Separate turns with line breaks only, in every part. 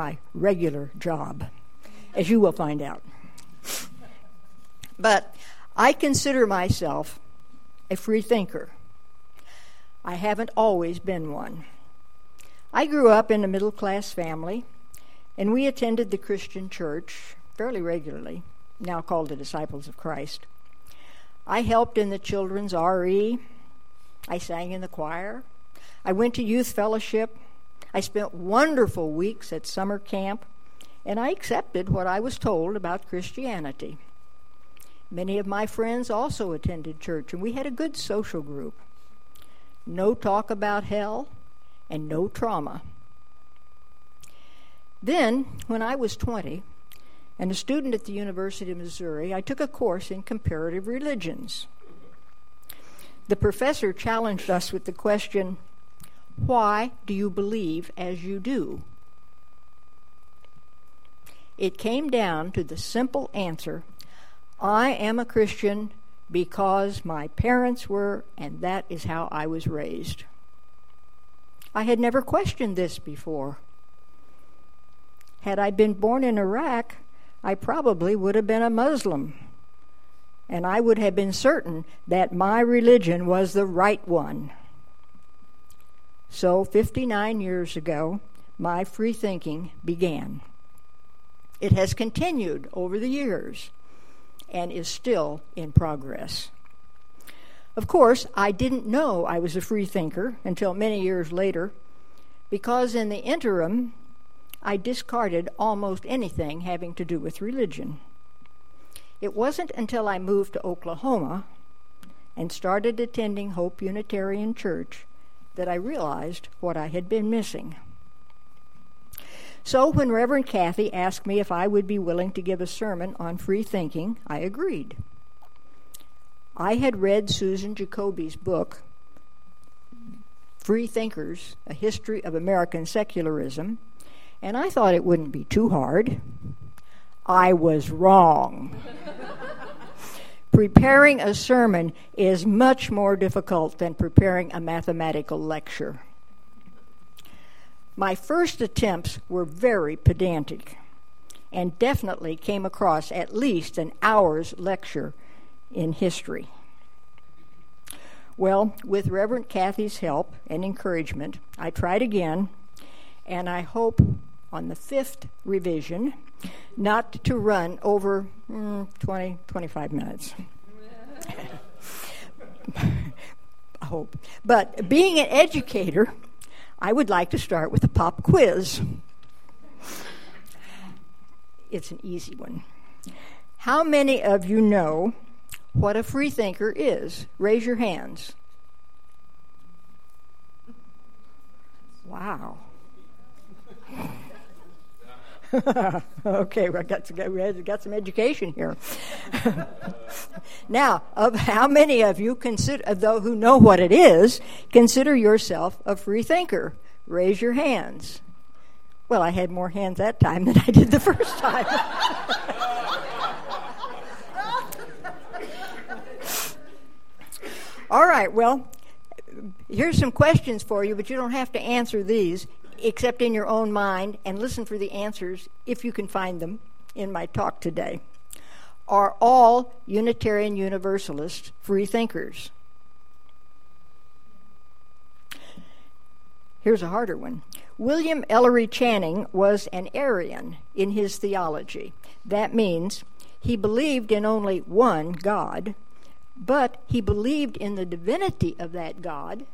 my regular job, as you will find out. But I consider myself a free thinker. I haven't always been one. I grew up in a middle class family, and we attended the Christian church fairly regularly, now called the Disciples of Christ. I helped in the children's RE. I sang in the choir. I went to youth fellowship. I spent wonderful weeks at summer camp, and I accepted what I was told about Christianity. Many of my friends also attended church, and we had a good social group. No talk about hell and no trauma. Then, when I was 20 and a student at the University of Missouri, I took a course in comparative religions. The professor challenged us with the question Why do you believe as you do? It came down to the simple answer I am a Christian because my parents were, and that is how I was raised. I had never questioned this before. Had I been born in Iraq, I probably would have been a Muslim. And I would have been certain that my religion was the right one. So, 59 years ago, my free thinking began. It has continued over the years and is still in progress. Of course, I didn't know I was a free thinker until many years later, because in the interim, I discarded almost anything having to do with religion. It wasn't until I moved to Oklahoma and started attending Hope Unitarian Church that I realized what I had been missing. So, when Reverend Kathy asked me if I would be willing to give a sermon on free thinking, I agreed. I had read Susan Jacoby's book, Free Thinkers A History of American Secularism, and I thought it wouldn't be too hard. I was wrong. preparing a sermon is much more difficult than preparing a mathematical lecture. My first attempts were very pedantic and definitely came across at least an hour's lecture in history. Well, with Reverend Kathy's help and encouragement, I tried again, and I hope on the fifth revision not to run over mm, 20, 25 minutes. I hope. But being an educator, I would like to start with a pop quiz. It's an easy one. How many of you know what a freethinker is? Raise your hands. Wow. okay, we got, some, we got some education here. now, of how many of you consider, though who know what it is, consider yourself a free thinker? Raise your hands. Well, I had more hands that time than I did the first time. All right, well, here's some questions for you, but you don't have to answer these except in your own mind and listen for the answers if you can find them in my talk today. Are all Unitarian Universalists free thinkers? Here's a harder one. William Ellery Channing was an Arian in his theology. That means he believed in only one God, but he believed in the divinity of that God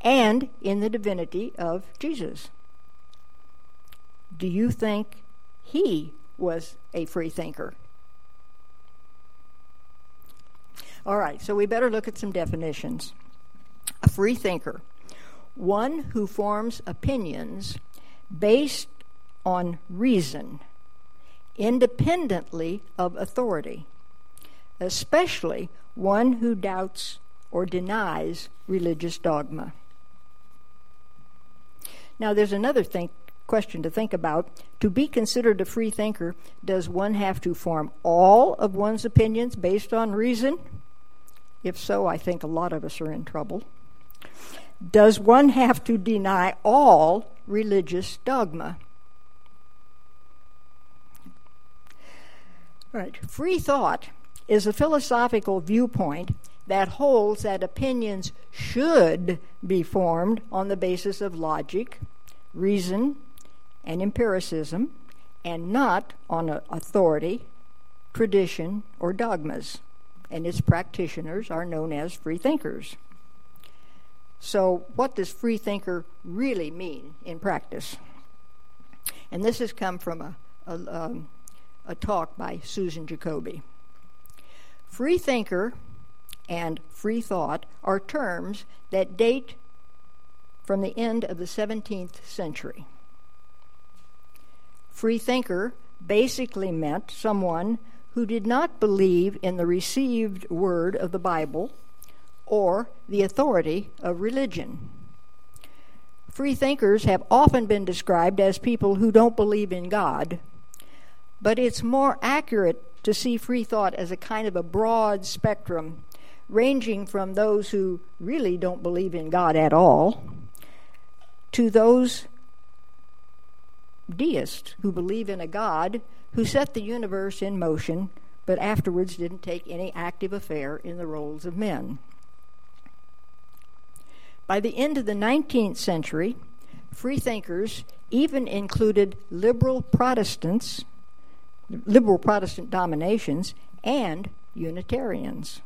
and in the divinity of Jesus do you think he was a free thinker? All right, so we better look at some definitions. A free thinker, one who forms opinions based on reason, independently of authority, especially one who doubts or denies religious dogma. Now, there's another thing, question to think about. To be considered a free thinker, does one have to form all of one's opinions based on reason? If so, I think a lot of us are in trouble. Does one have to deny all religious dogma? Right. Free thought is a philosophical viewpoint that holds that opinions should be formed on the basis of logic, reason, and empiricism, and not on authority, tradition, or dogmas. And its practitioners are known as freethinkers. So, what does freethinker really mean in practice? And this has come from a, a, um, a talk by Susan Jacoby. Freethinker and free thought are terms that date from the end of the 17th century. Freethinker basically meant someone who did not believe in the received word of the Bible or the authority of religion. Freethinkers have often been described as people who don't believe in God, but it's more accurate to see free thought as a kind of a broad spectrum ranging from those who really don't believe in God at all to those deists who believe in a God who set the universe in motion but afterwards didn't take any active affair in the roles of men. By the end of the 19th century, freethinkers even included liberal Protestants, liberal Protestant dominations, and Unitarians.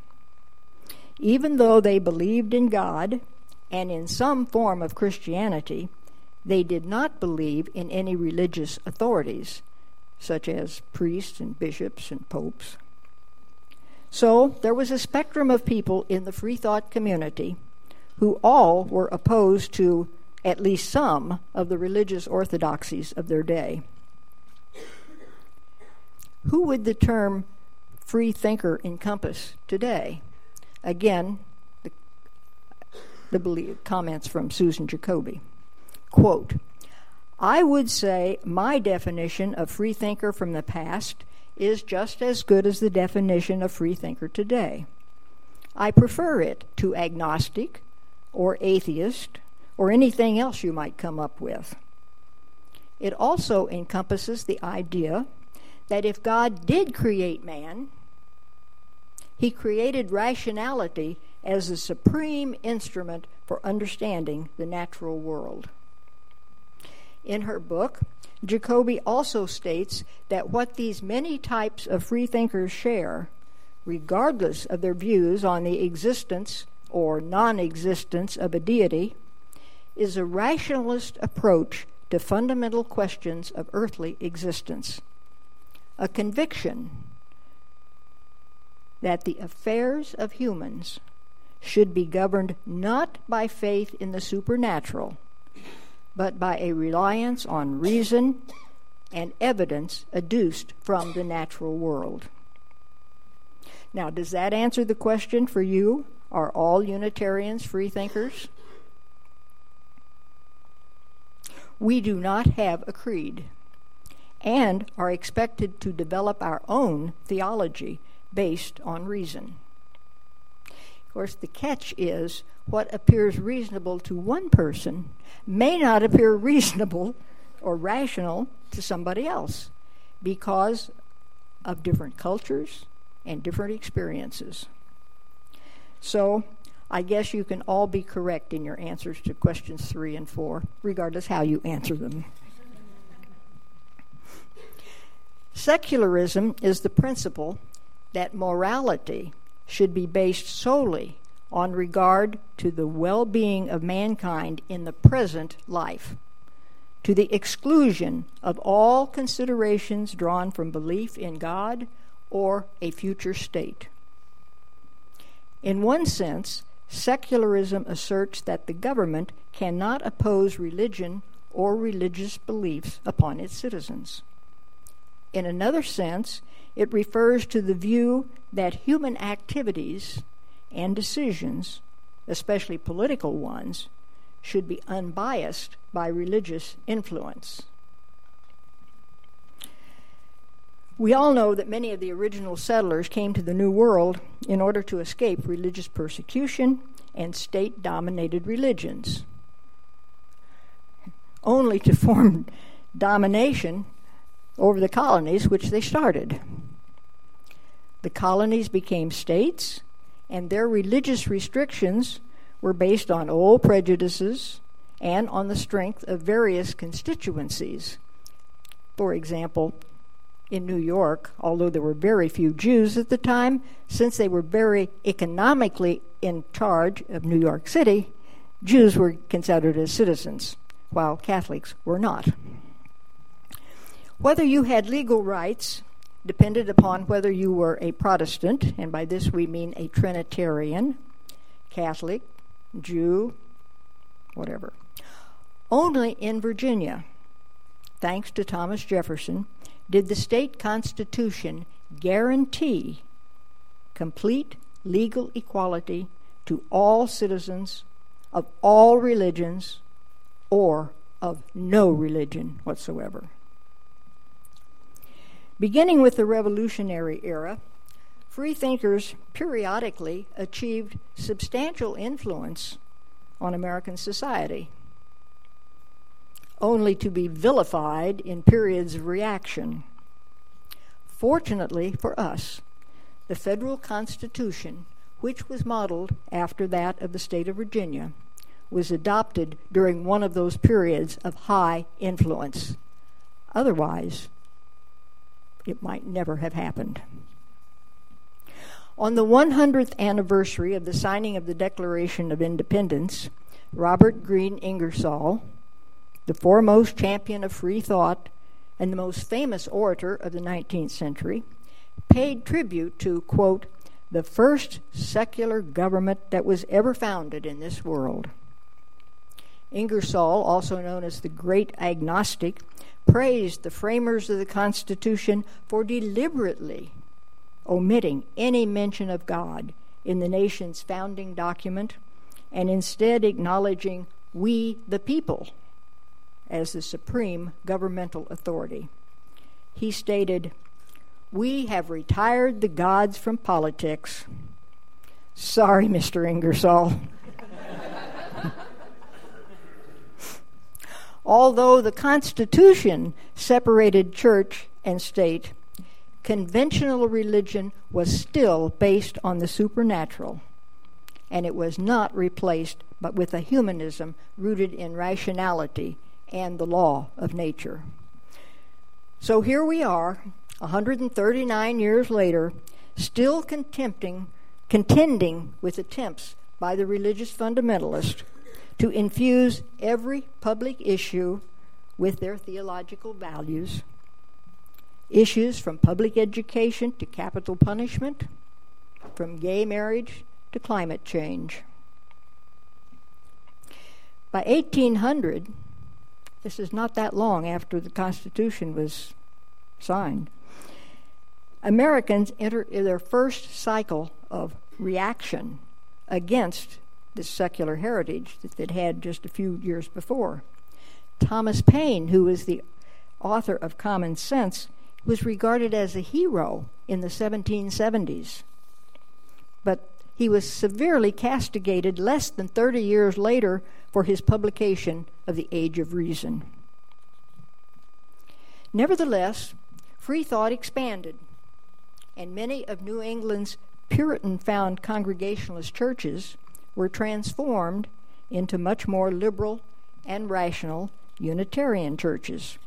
Even though they believed in God and in some form of Christianity, they did not believe in any religious authorities, such as priests and bishops and popes. So there was a spectrum of people in the free thought community who all were opposed to at least some of the religious orthodoxies of their day. Who would the term free thinker encompass today? Again, the, the comments from Susan Jacoby. Quote, I would say my definition of freethinker from the past is just as good as the definition of freethinker today. I prefer it to agnostic, or atheist or anything else you might come up with. It also encompasses the idea that if God did create man, he created rationality as the supreme instrument for understanding the natural world. In her book, Jacoby also states that what these many types of freethinkers share, regardless of their views on the existence or non existence of a deity is a rationalist approach to fundamental questions of earthly existence, a conviction that the affairs of humans should be governed not by faith in the supernatural, but by a reliance on reason and evidence adduced from the natural world. Now, does that answer the question for you? Are all Unitarians freethinkers? We do not have a creed and are expected to develop our own theology based on reason. Of course, the catch is what appears reasonable to one person may not appear reasonable or rational to somebody else because of different cultures and different experiences. So I guess you can all be correct in your answers to questions three and four, regardless how you answer them. Secularism is the principle that morality should be based solely on regard to the well being of mankind in the present life, to the exclusion of all considerations drawn from belief in God or a future state. In one sense, secularism asserts that the government cannot oppose religion or religious beliefs upon its citizens. In another sense, it refers to the view that human activities and decisions, especially political ones, should be unbiased by religious influence. We all know that many of the original settlers came to the New World in order to escape religious persecution and state dominated religions, only to form domination over the colonies which they started. The colonies became states, and their religious restrictions were based on old prejudices and on the strength of various constituencies. For example, in New York, although there were very few Jews at the time, since they were very economically in charge of New York City, Jews were considered as citizens, while Catholics were not. Whether you had legal rights depended upon whether you were a Protestant, and by this we mean a Trinitarian, Catholic, Jew, whatever. Only in Virginia, thanks to Thomas Jefferson, did the state constitution guarantee complete legal equality to all citizens of all religions or of no religion whatsoever. Beginning with the Revolutionary era, freethinkers periodically achieved substantial influence on American society only to be vilified in periods of reaction. Fortunately for us, the federal Constitution, which was modeled after that of the state of Virginia, was adopted during one of those periods of high influence. Otherwise, it might never have happened. On the 100th anniversary of the signing of the Declaration of Independence, Robert Green Ingersoll, the foremost champion of free thought and the most famous orator of the 19th century, paid tribute to, quote, the first secular government that was ever founded in this world. Ingersoll, also known as the Great Agnostic, praised the framers of the Constitution for deliberately omitting any mention of God in the nation's founding document and instead acknowledging we, the people, as the supreme governmental authority. He stated, We have retired the gods from politics. Sorry, Mr. Ingersoll. Although the Constitution separated church and state, conventional religion was still based on the supernatural, and it was not replaced but with a humanism rooted in rationality and the law of nature. So here we are, 139 years later, still contempting, contending with attempts by the religious fundamentalist to infuse every public issue with their theological values. Issues from public education to capital punishment, from gay marriage to climate change. By 1800, this is not that long after the Constitution was signed. Americans enter their first cycle of reaction against this secular heritage that they'd had just a few years before. Thomas Paine, who was the author of Common Sense, was regarded as a hero in the 1770s. But he was severely castigated less than 30 years later for his publication of The Age of Reason. Nevertheless, free thought expanded, and many of New England's Puritan found Congregationalist churches were transformed into much more liberal and rational Unitarian churches,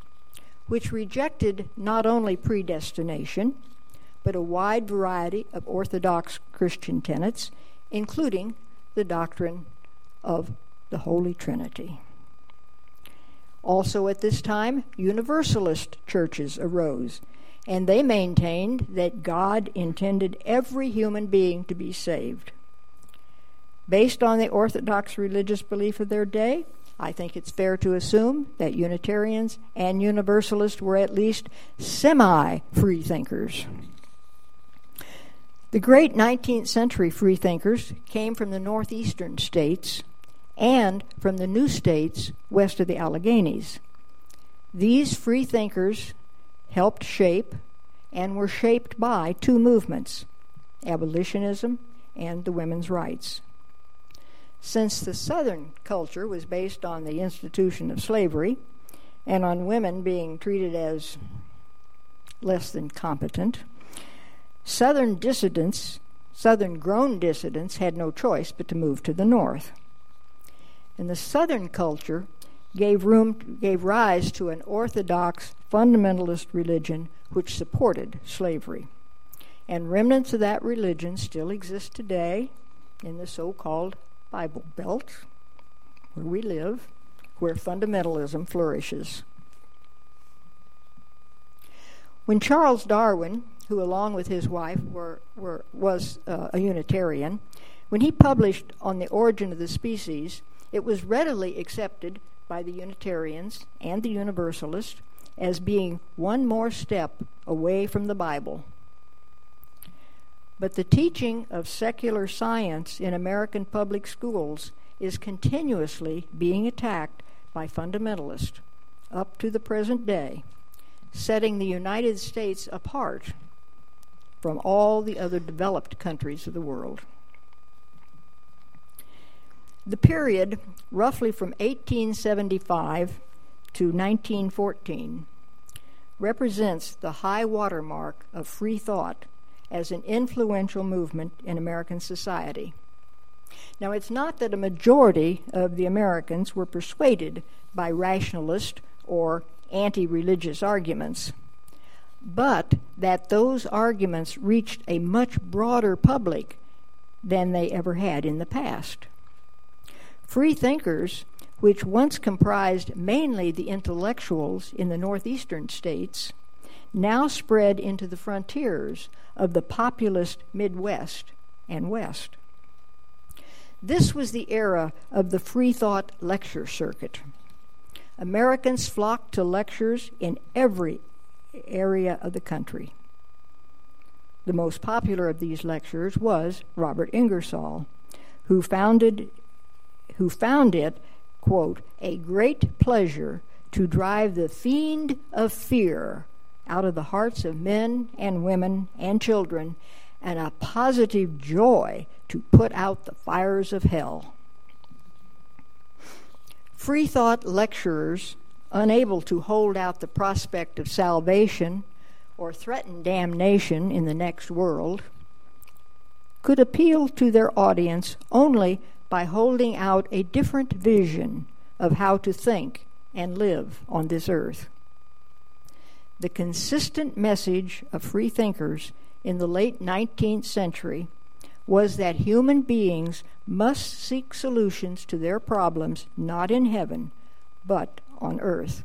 which rejected not only predestination, but a wide variety of Orthodox Christian tenets, including the doctrine of the Holy Trinity. Also, at this time, Universalist churches arose, and they maintained that God intended every human being to be saved. Based on the Orthodox religious belief of their day, I think it's fair to assume that Unitarians and Universalists were at least semi free thinkers. The great 19th century freethinkers came from the northeastern states and from the new states west of the Alleghenies. These freethinkers helped shape and were shaped by two movements abolitionism and the women's rights. Since the Southern culture was based on the institution of slavery and on women being treated as less than competent, Southern dissidents, Southern grown dissidents, had no choice but to move to the North. And the Southern culture gave, room, gave rise to an orthodox fundamentalist religion which supported slavery. And remnants of that religion still exist today in the so called Bible Belt, where we live, where fundamentalism flourishes. When Charles Darwin, who along with his wife were, were, was uh, a Unitarian, when he published On the Origin of the Species, it was readily accepted by the Unitarians and the Universalists as being one more step away from the Bible. But the teaching of secular science in American public schools is continuously being attacked by fundamentalists up to the present day, setting the United States apart from all the other developed countries of the world. The period, roughly from 1875 to 1914, represents the high water mark of free thought as an influential movement in American society. Now, it's not that a majority of the Americans were persuaded by rationalist or anti religious arguments, but that those arguments reached a much broader public than they ever had in the past. Free thinkers, which once comprised mainly the intellectuals in the northeastern states, now spread into the frontiers of the populist Midwest and West. This was the era of the free thought lecture circuit. Americans flocked to lectures in every area of the country. The most popular of these lecturers was Robert Ingersoll, who founded who found it, quote, a great pleasure to drive the fiend of fear out of the hearts of men and women and children, and a positive joy to put out the fires of hell. Free thought lecturers, unable to hold out the prospect of salvation or threaten damnation in the next world, could appeal to their audience only by holding out a different vision of how to think and live on this earth. The consistent message of free thinkers in the late 19th century was that human beings must seek solutions to their problems not in heaven, but on earth.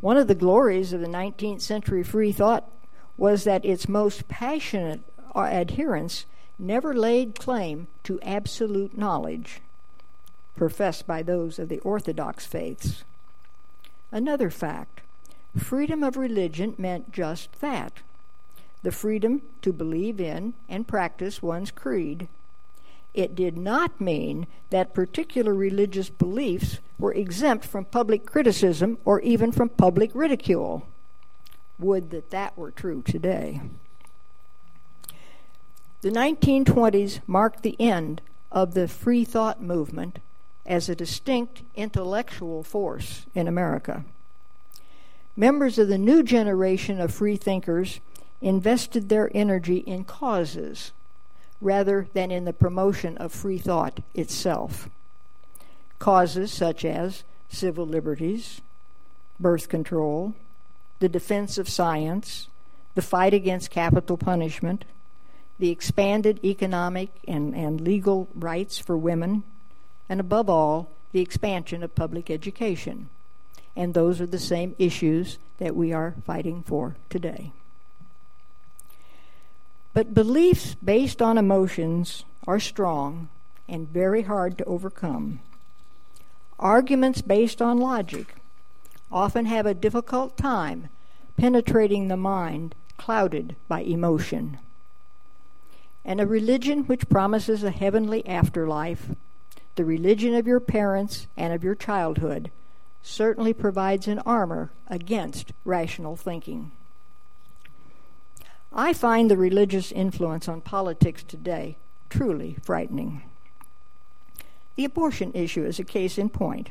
One of the glories of the 19th century free thought was that its most passionate uh, adherents never laid claim to absolute knowledge professed by those of the orthodox faiths. Another fact freedom of religion meant just that the freedom to believe in and practice one's creed. It did not mean that particular religious beliefs were exempt from public criticism or even from public ridicule. Would that that were true today. The 1920s marked the end of the free thought movement as a distinct intellectual force in America. Members of the new generation of free thinkers invested their energy in causes rather than in the promotion of free thought itself. Causes such as civil liberties, birth control, the defense of science, the fight against capital punishment, the expanded economic and, and legal rights for women, and above all, the expansion of public education. And those are the same issues that we are fighting for today. But beliefs based on emotions are strong and very hard to overcome. Arguments based on logic often have a difficult time penetrating the mind clouded by emotion and a religion which promises a heavenly afterlife, the religion of your parents and of your childhood, certainly provides an armor against rational thinking. I find the religious influence on politics today truly frightening. The abortion issue is a case in point.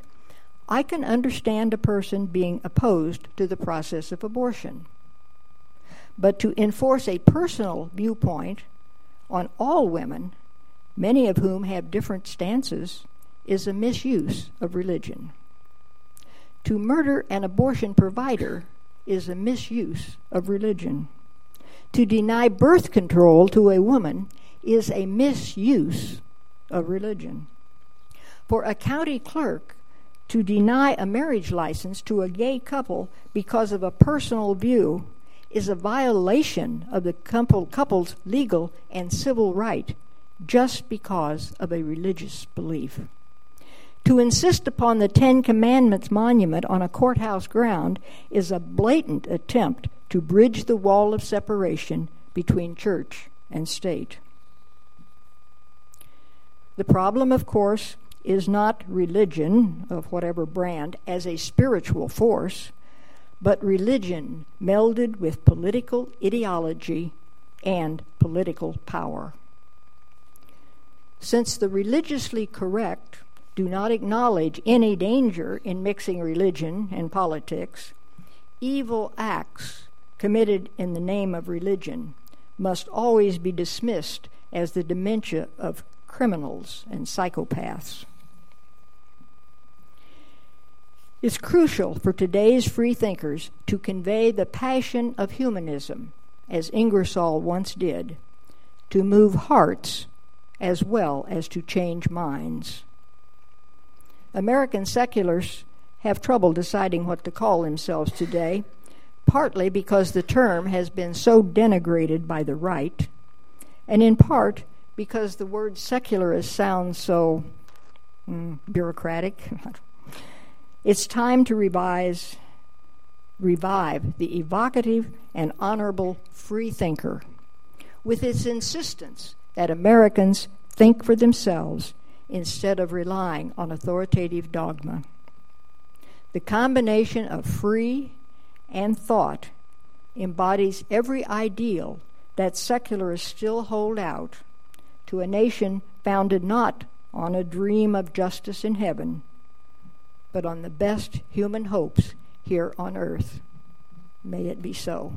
I can understand a person being opposed to the process of abortion. but to enforce a personal viewpoint on all women, many of whom have different stances, is a misuse of religion. To murder an abortion provider is a misuse of religion. To deny birth control to a woman is a misuse of religion. For a county clerk to deny a marriage license to a gay couple because of a personal view is a violation of the couple's legal and civil right just because of a religious belief. To insist upon the Ten Commandments monument on a courthouse ground is a blatant attempt to bridge the wall of separation between church and state. The problem, of course, is not religion of whatever brand as a spiritual force, but religion melded with political ideology and political power. Since the religiously correct do not acknowledge any danger in mixing religion and politics, evil acts committed in the name of religion must always be dismissed as the dementia of criminals and psychopaths. It's crucial for today's free thinkers to convey the passion of humanism, as Ingersoll once did, to move hearts as well as to change minds. American seculars have trouble deciding what to call themselves today, partly because the term has been so denigrated by the right, and in part because the word secularist sounds so mm, bureaucratic. It's time to revise, revive the evocative and honorable free thinker with its insistence that Americans think for themselves instead of relying on authoritative dogma. The combination of free and thought embodies every ideal that secularists still hold out to a nation founded not on a dream of justice in heaven but on the best human hopes here on earth. May it be so.